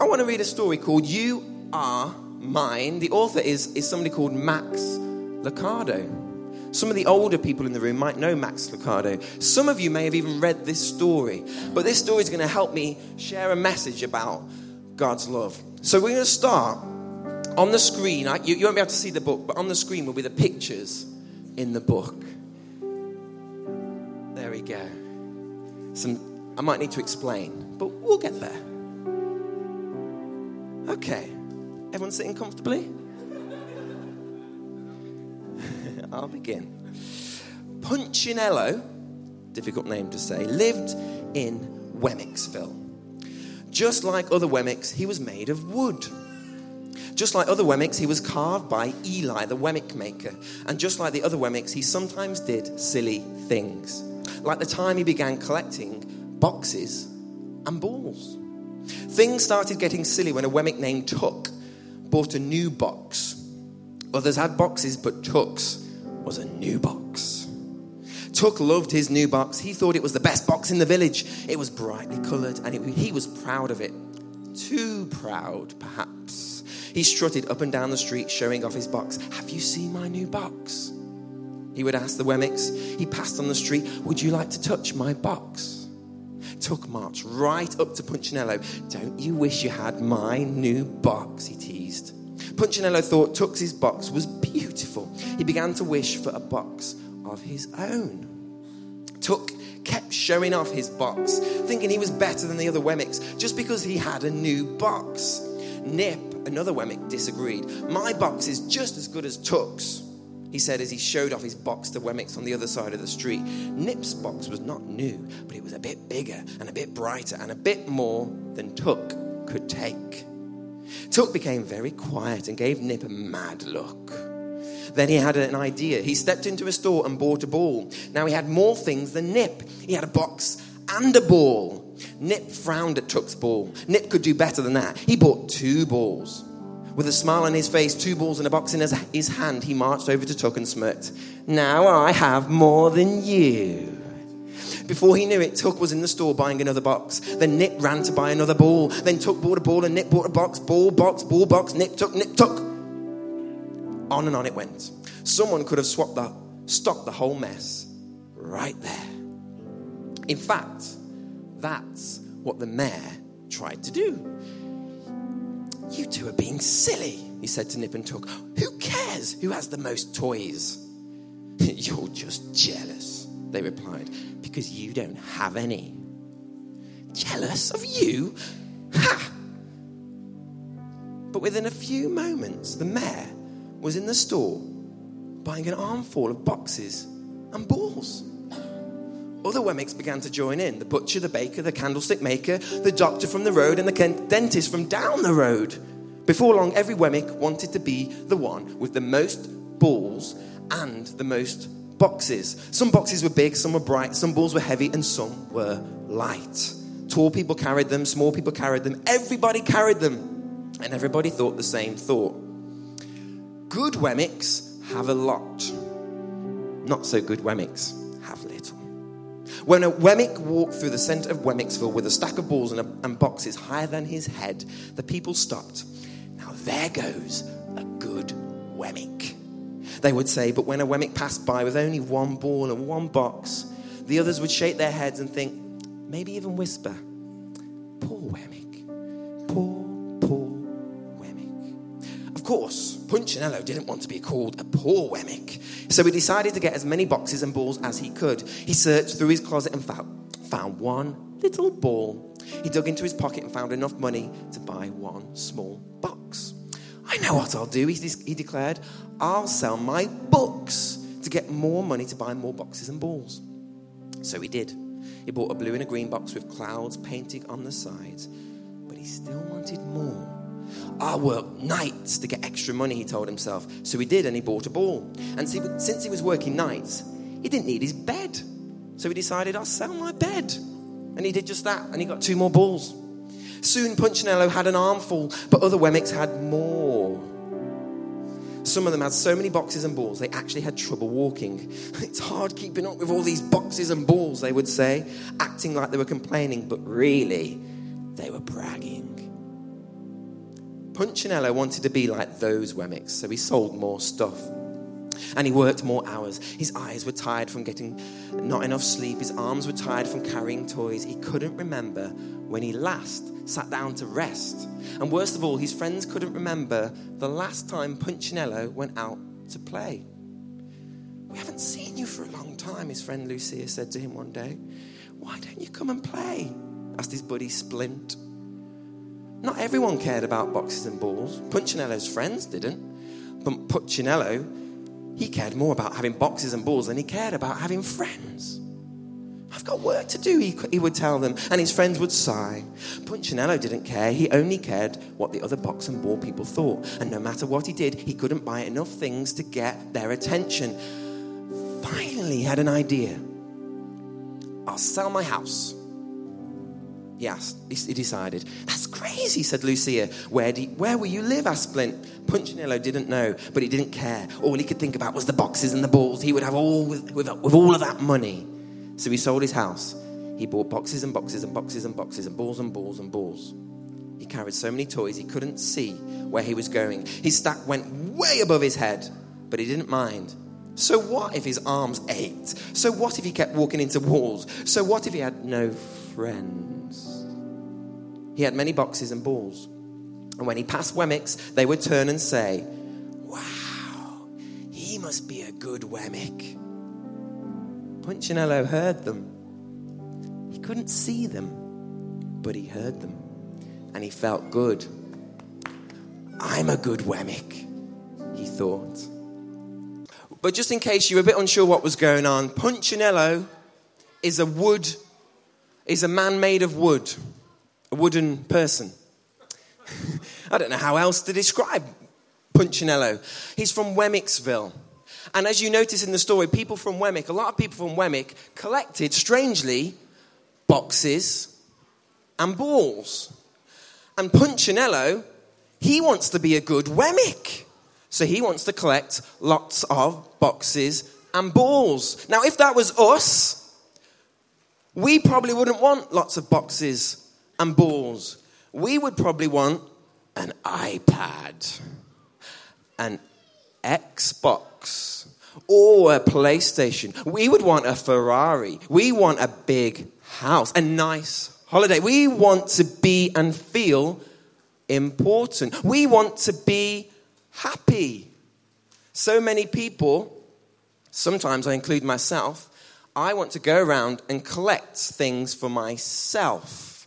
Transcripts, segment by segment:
I want to read a story called You Are Mine. The author is, is somebody called Max Lucado. Some of the older people in the room might know Max Lucado. Some of you may have even read this story. But this story is going to help me share a message about God's love. So we're going to start on the screen. You, you won't be able to see the book, but on the screen will be the pictures in the book. There we go. Some, I might need to explain, but we'll get there. Okay. Everyone sitting comfortably? I'll begin. Punchinello, difficult name to say, lived in Wemmicksville. Just like other Wemmicks, he was made of wood. Just like other Wemmicks, he was carved by Eli, the Wemmick maker. And just like the other Wemmicks, he sometimes did silly things. Like the time he began collecting boxes and balls. Things started getting silly when a Wemmick named Tuck bought a new box. Others had boxes, but Tuck's was a new box. Tuck loved his new box. He thought it was the best box in the village. It was brightly coloured and it, he was proud of it. Too proud, perhaps. He strutted up and down the street showing off his box. Have you seen my new box? He would ask the Wemmicks. He passed on the street. Would you like to touch my box? Tuck marched right up to Punchinello. Don't you wish you had my new box? He teased. Punchinello thought Tuck's box was beautiful. He began to wish for a box of his own. Tuck kept showing off his box, thinking he was better than the other Wemmicks just because he had a new box. Nip, another Wemmick, disagreed. My box is just as good as Tuck's, he said as he showed off his box to Wemmicks on the other side of the street. Nip's box was not new, but it was a bit bigger and a bit brighter and a bit more than Tuck could take. Tuck became very quiet and gave Nip a mad look. Then he had an idea. He stepped into a store and bought a ball. Now he had more things than Nip. He had a box and a ball. Nip frowned at Tuck's ball. Nip could do better than that. He bought two balls. With a smile on his face, two balls and a box in his hand, he marched over to Tuck and smirked. Now I have more than you. Before he knew it, Tuck was in the store buying another box. Then Nip ran to buy another ball. Then Tuck bought a ball and Nip bought a box. Ball, box, ball, box, Nip, Tuck, Nip, Tuck. On and on it went. Someone could have swapped the, stopped the whole mess right there. In fact, that's what the mayor tried to do. You two are being silly, he said to Nip and Tuck. Who cares who has the most toys? You're just jealous, they replied because you don't have any. Jealous of you? Ha! But within a few moments, the mayor was in the store buying an armful of boxes and balls. Other Wemmicks began to join in the butcher, the baker, the candlestick maker, the doctor from the road, and the dentist from down the road. Before long, every Wemmick wanted to be the one with the most balls and the most boxes. Some boxes were big, some were bright, some balls were heavy, and some were light. Tall people carried them, small people carried them, everybody carried them, and everybody thought the same thought. Good Wemmicks have a lot, not so good Wemmicks. When a Wemmick walked through the center of Wemmicksville with a stack of balls and, a, and boxes higher than his head, the people stopped. Now there goes a good Wemmick they would say. But when a Wemmick passed by with only one ball and one box, the others would shake their heads and think, maybe even whisper, Poor Wemmick. Poor, course, Punchinello didn't want to be called a poor Wemmick. So he decided to get as many boxes and balls as he could. He searched through his closet and found, found one little ball. He dug into his pocket and found enough money to buy one small box. I know what I'll do, he, he declared. I'll sell my books to get more money to buy more boxes and balls. So he did. He bought a blue and a green box with clouds painted on the sides, but he still wanted more. I'll work nights to get extra money, he told himself. So he did, and he bought a ball. And since he was working nights, he didn't need his bed. So he decided, I'll sell my bed. And he did just that, and he got two more balls. Soon Punchinello had an armful, but other Wemmicks had more. Some of them had so many boxes and balls, they actually had trouble walking. It's hard keeping up with all these boxes and balls, they would say, acting like they were complaining, but really, they were bragging. Punchinello wanted to be like those Wemmicks, so he sold more stuff. And he worked more hours. His eyes were tired from getting not enough sleep. His arms were tired from carrying toys. He couldn't remember when he last sat down to rest. And worst of all, his friends couldn't remember the last time Punchinello went out to play. We haven't seen you for a long time, his friend Lucia said to him one day. Why don't you come and play? asked his buddy Splint. Not everyone cared about boxes and balls. Punchinello's friends didn't. But Punchinello, he cared more about having boxes and balls than he cared about having friends. I've got work to do, he, he would tell them, and his friends would sigh. Punchinello didn't care. He only cared what the other box and ball people thought. And no matter what he did, he couldn't buy enough things to get their attention. Finally, he had an idea. I'll sell my house. Yes, he decided. That's crazy, said Lucia. Where, do you, where will you live? asked Splint. Punchinello didn't know, but he didn't care. All he could think about was the boxes and the balls. He would have all with, with, with all of that money. So he sold his house. He bought boxes and boxes and boxes and boxes and balls and balls and balls. He carried so many toys he couldn't see where he was going. His stack went way above his head, but he didn't mind. So what if his arms ached? So what if he kept walking into walls? So what if he had no friends? He had many boxes and balls. And when he passed Wemmicks, they would turn and say, Wow, he must be a good Wemmick. Punchinello heard them. He couldn't see them, but he heard them. And he felt good. I'm a good Wemmick, he thought. But just in case you were a bit unsure what was going on, Punchinello is a wood, is a man made of wood, a wooden person. I don't know how else to describe Punchinello. He's from Wemmicksville. And as you notice in the story, people from Wemmick, a lot of people from Wemmick collected, strangely, boxes and balls. And Punchinello, he wants to be a good Wemmick. So he wants to collect lots of boxes and balls. Now, if that was us, we probably wouldn't want lots of boxes and balls. We would probably want an iPad, an Xbox or a PlayStation. We would want a Ferrari. We want a big house, a nice holiday. We want to be and feel important. We want to be happy. So many people, sometimes I include myself, I want to go around and collect things for myself,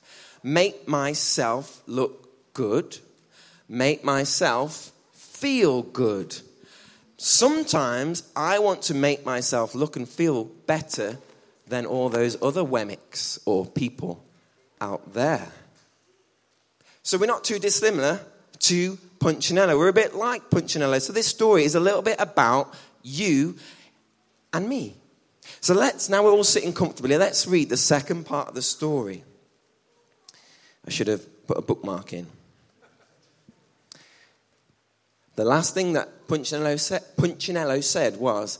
make myself look good, make myself feel good. Sometimes I want to make myself look and feel better than all those other Wemmicks or people out there. So we're not too dissimilar to Punchinello. We're a bit like Punchinello. So this story is a little bit about you and me. So let's, now we're all sitting comfortably, let's read the second part of the story. I should have put a bookmark in. The last thing that Punchinello said, Punchinello said was,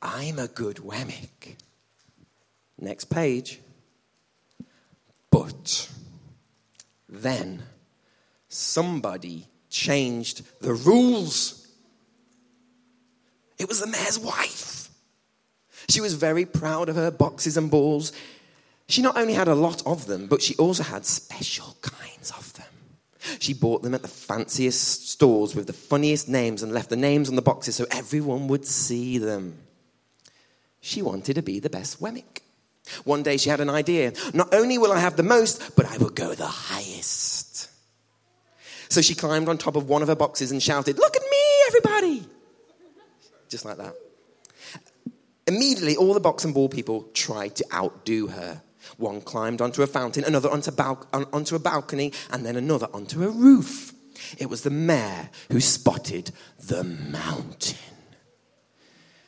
I'm a good Wemmick. Next page. But then somebody changed the rules. It was the mayor's wife. She was very proud of her boxes and balls. She not only had a lot of them, but she also had special kinds of them. She bought them at the fanciest stores with the funniest names and left the names on the boxes so everyone would see them. She wanted to be the best Wemmick. One day she had an idea. Not only will I have the most, but I will go the highest. So she climbed on top of one of her boxes and shouted, Look at me, everybody! Just like that. Immediately, all the box and ball people tried to outdo her. One climbed onto a fountain, another onto, bal- onto a balcony, and then another onto a roof. It was the mayor who spotted the mountain.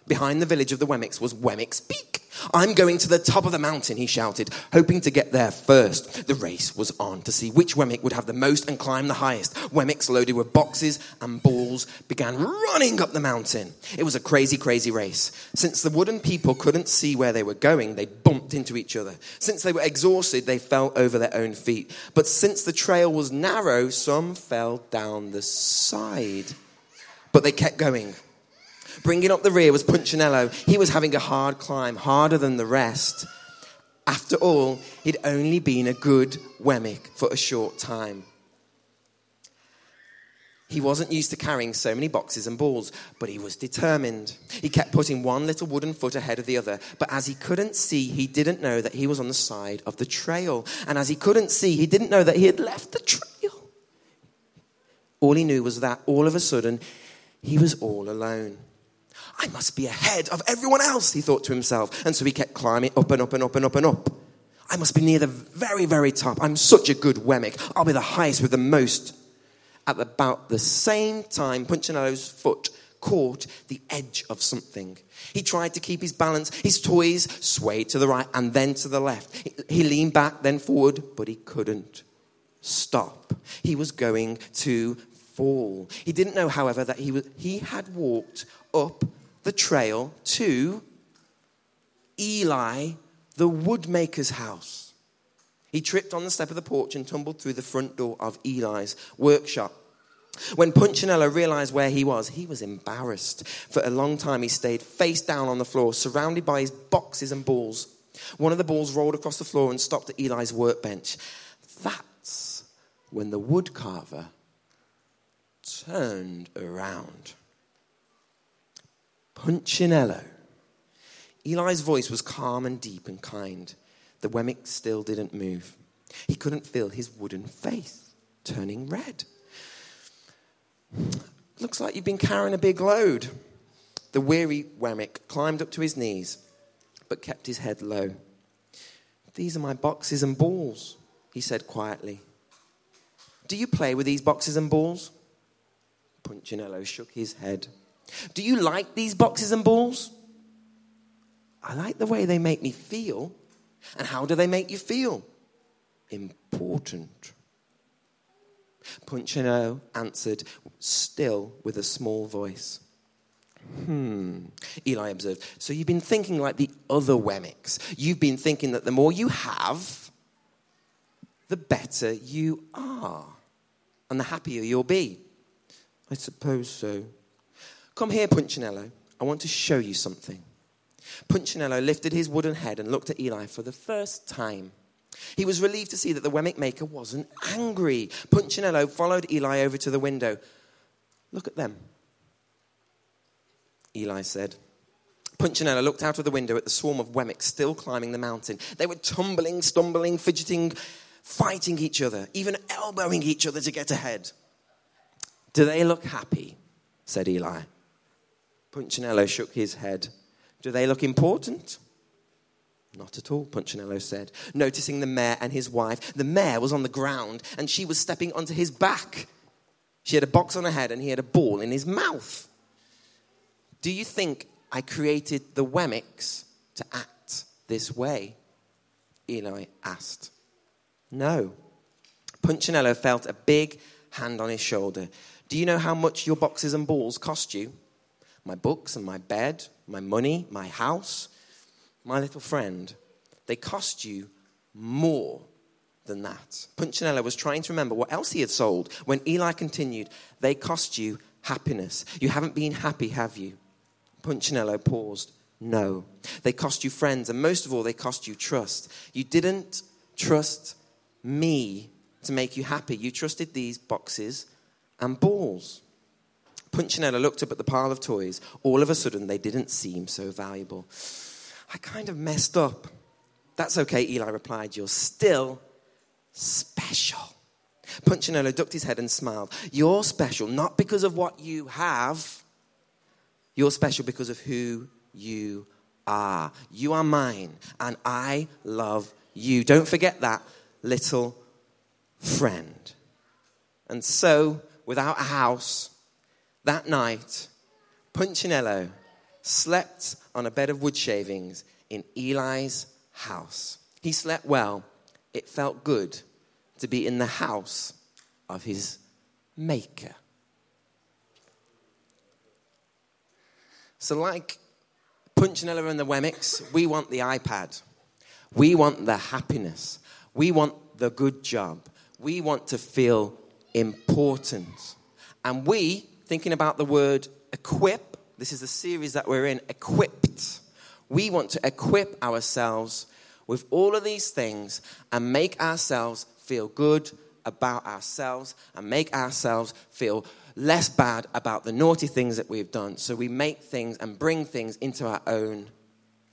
Behind the village of the Wemmicks was Wemmick's Peak. I'm going to the top of the mountain, he shouted, hoping to get there first. The race was on to see which Wemmick would have the most and climb the highest. Wemmicks loaded with boxes and balls began running up the mountain. It was a crazy, crazy race. Since the wooden people couldn't see where they were going, they bumped bumped into each other. Since they were exhausted, they fell over their own feet. But since the trail was narrow, some fell down the side. But they kept going. Bringing up the rear was Punchinello. He was having a hard climb, harder than the rest. After all, he'd only been a good Wemmick for a short time. He wasn't used to carrying so many boxes and balls, but he was determined. He kept putting one little wooden foot ahead of the other, but as he couldn't see, he didn't know that he was on the side of the trail. And as he couldn't see, he didn't know that he had left the trail. All he knew was that all of a sudden, he was all alone. I must be ahead of everyone else, he thought to himself. And so he kept climbing up and up and up and up and up. I must be near the very, very top. I'm such a good Wemmick. I'll be the highest with the most. At about the same time, Punchinello's foot caught the edge of something. He tried to keep his balance. His toys swayed to the right and then to the left. He leaned back, then forward, but he couldn't stop. He was going to fall. He didn't know, however, that he, was, he had walked up the trail to Eli, the woodmaker's house. He tripped on the step of the porch and tumbled through the front door of Eli's workshop. When Punchinello realized where he was, he was embarrassed. For a long time, he stayed face down on the floor, surrounded by his boxes and balls. One of the balls rolled across the floor and stopped at Eli's workbench. That's when the woodcarver turned around. Punchinello. Eli's voice was calm and deep and kind. The Wemmick still didn't move. He couldn't feel his wooden face turning red. Looks like you've been carrying a big load. The weary Wemmick climbed up to his knees, but kept his head low. These are my boxes and balls, he said quietly. Do you play with these boxes and balls? Punchinello shook his head. Do you like these boxes and balls? I like the way they make me feel. And how do they make you feel? Important. Punchinello answered, still with a small voice. Hmm, Eli observed. So you've been thinking like the other Wemmicks. You've been thinking that the more you have, the better you are, and the happier you'll be. I suppose so. Come here, Punchinello. I want to show you something. Punchinello lifted his wooden head and looked at Eli for the first time. He was relieved to see that the Wemmick maker wasn't angry. Punchinello followed Eli over to the window. Look at them, Eli said. Punchinello looked out of the window at the swarm of Wemmicks still climbing the mountain. They were tumbling, stumbling, fidgeting, fighting each other, even elbowing each other to get ahead. Do they look happy? said Eli. Punchinello shook his head. Do they look important? Not at all, Punchinello said, noticing the mayor and his wife. The mayor was on the ground and she was stepping onto his back. She had a box on her head and he had a ball in his mouth. Do you think I created the Wemmicks to act this way? Eli asked. No. Punchinello felt a big hand on his shoulder. Do you know how much your boxes and balls cost you? My books and my bed, my money, my house, my little friend, they cost you more than that. Punchinello was trying to remember what else he had sold when Eli continued, They cost you happiness. You haven't been happy, have you? Punchinello paused. No. They cost you friends, and most of all, they cost you trust. You didn't trust me to make you happy. You trusted these boxes and balls. Punchinello looked up at the pile of toys. All of a sudden, they didn't seem so valuable. I kind of messed up. That's okay, Eli replied. You're still special. Punchinello ducked his head and smiled. You're special not because of what you have, you're special because of who you are. You are mine, and I love you. Don't forget that, little friend. And so, without a house, that night, Punchinello slept on a bed of wood shavings in Eli's house. He slept well. It felt good to be in the house of his maker. So, like Punchinello and the Wemmicks, we want the iPad. We want the happiness. We want the good job. We want to feel important. And we, thinking about the word equip, this is the series that we're in, equipped. We want to equip ourselves with all of these things and make ourselves feel good about ourselves and make ourselves feel less bad about the naughty things that we've done. So we make things and bring things into our own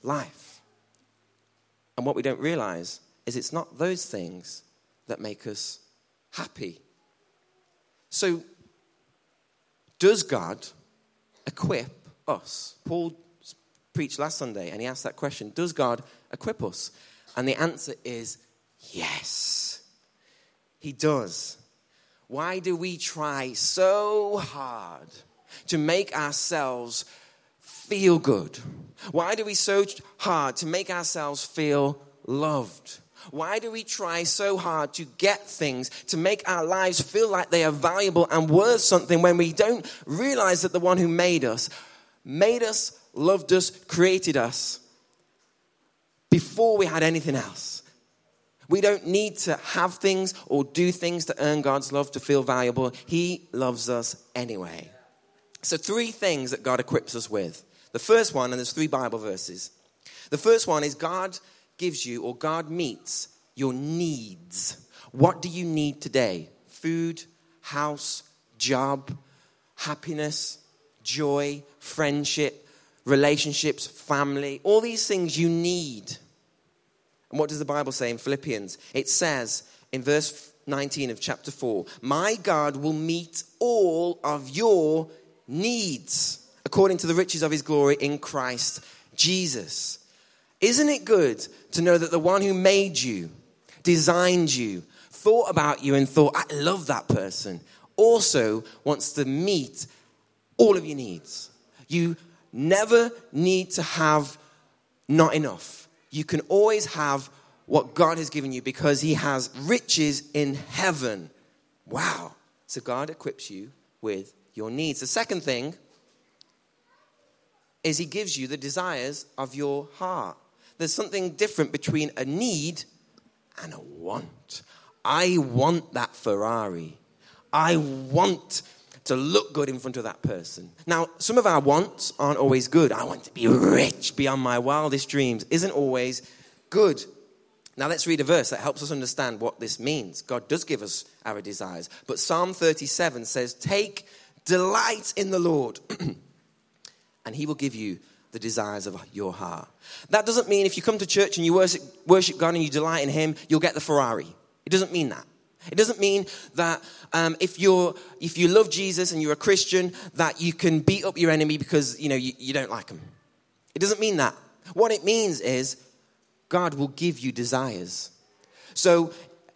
life. And what we don't realize is it's not those things that make us happy. So, does God equip us? Paul preached last Sunday and he asked that question Does God equip us? And the answer is yes, he does. Why do we try so hard to make ourselves feel good? Why do we so hard to make ourselves feel loved? Why do we try so hard to get things, to make our lives feel like they are valuable and worth something when we don't realize that the one who made us, made us, loved us, created us before we had anything else? We don't need to have things or do things to earn God's love to feel valuable. He loves us anyway. So, three things that God equips us with. The first one, and there's three Bible verses. The first one is God gives you or God meets your needs. What do you need today? Food, house, job, happiness, joy, friendship, relationships, family, all these things you need. And what does the Bible say in Philippians? It says in verse 19 of chapter 4 My God will meet all of your needs according to the riches of his glory in Christ Jesus. Isn't it good to know that the one who made you, designed you, thought about you, and thought, I love that person, also wants to meet all of your needs? You never need to have not enough. You can always have what God has given you because He has riches in heaven. Wow. So God equips you with your needs. The second thing is He gives you the desires of your heart. There's something different between a need and a want. I want that Ferrari. I want to look good in front of that person. Now, some of our wants aren't always good. I want to be rich beyond my wildest dreams isn't always good. Now, let's read a verse that helps us understand what this means. God does give us our desires, but Psalm 37 says, Take delight in the Lord, and he will give you the desires of your heart. That doesn't mean if you come to church and you worship, worship God and you delight in Him, you'll get the Ferrari. It doesn't mean that. It doesn't mean that um, if you're if you love Jesus and you're a Christian that you can beat up your enemy because you know you, you don't like him. It doesn't mean that. What it means is God will give you desires. So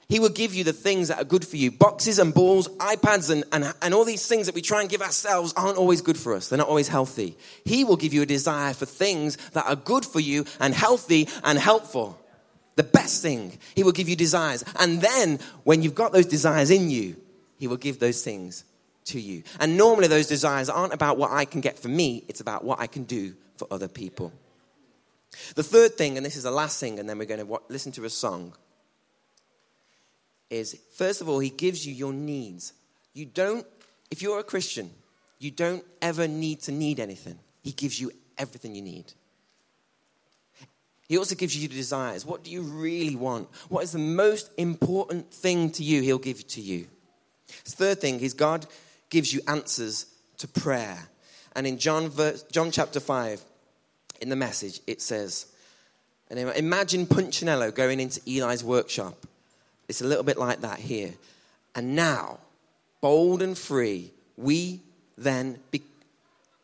he will give you the things that are good for you. Boxes and balls, iPads, and, and, and all these things that we try and give ourselves aren't always good for us. They're not always healthy. He will give you a desire for things that are good for you and healthy and helpful. The best thing. He will give you desires. And then, when you've got those desires in you, He will give those things to you. And normally, those desires aren't about what I can get for me, it's about what I can do for other people. The third thing, and this is the last thing, and then we're going to listen to a song is first of all, he gives you your needs. You don't, if you're a Christian, you don't ever need to need anything. He gives you everything you need. He also gives you your desires. What do you really want? What is the most important thing to you? He'll give to you. The third thing is God gives you answers to prayer. And in John, John chapter 5, in the message, it says, and imagine Punchinello going into Eli's workshop it's a little bit like that here. And now, bold and free, we then be-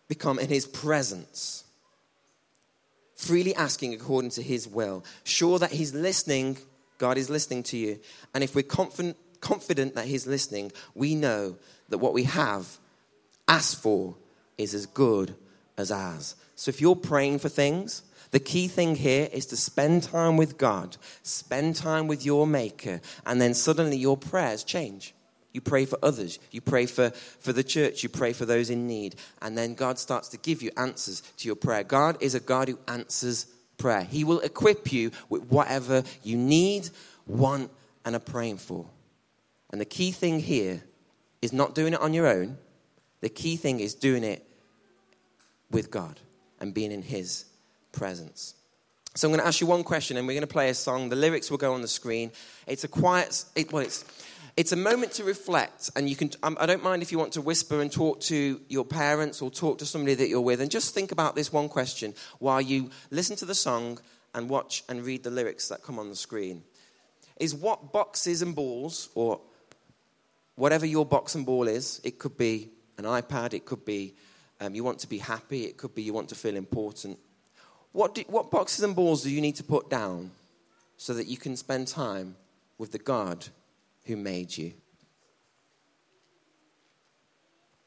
become in his presence, freely asking according to his will, sure that he's listening, God is listening to you. And if we're confident, confident that he's listening, we know that what we have asked for is as good as ours. So if you're praying for things, the key thing here is to spend time with God, spend time with your Maker, and then suddenly your prayers change. You pray for others, you pray for, for the church, you pray for those in need, and then God starts to give you answers to your prayer. God is a God who answers prayer. He will equip you with whatever you need, want, and are praying for. And the key thing here is not doing it on your own. The key thing is doing it with God and being in His presence. So I'm going to ask you one question, and we're going to play a song. The lyrics will go on the screen. It's a quiet. It, well, it's it's a moment to reflect, and you can. Um, I don't mind if you want to whisper and talk to your parents or talk to somebody that you're with, and just think about this one question while you listen to the song and watch and read the lyrics that come on the screen. Is what boxes and balls, or whatever your box and ball is, it could be an iPad, it could be um, you want to be happy, it could be you want to feel important. What, do, what boxes and balls do you need to put down so that you can spend time with the God who made you?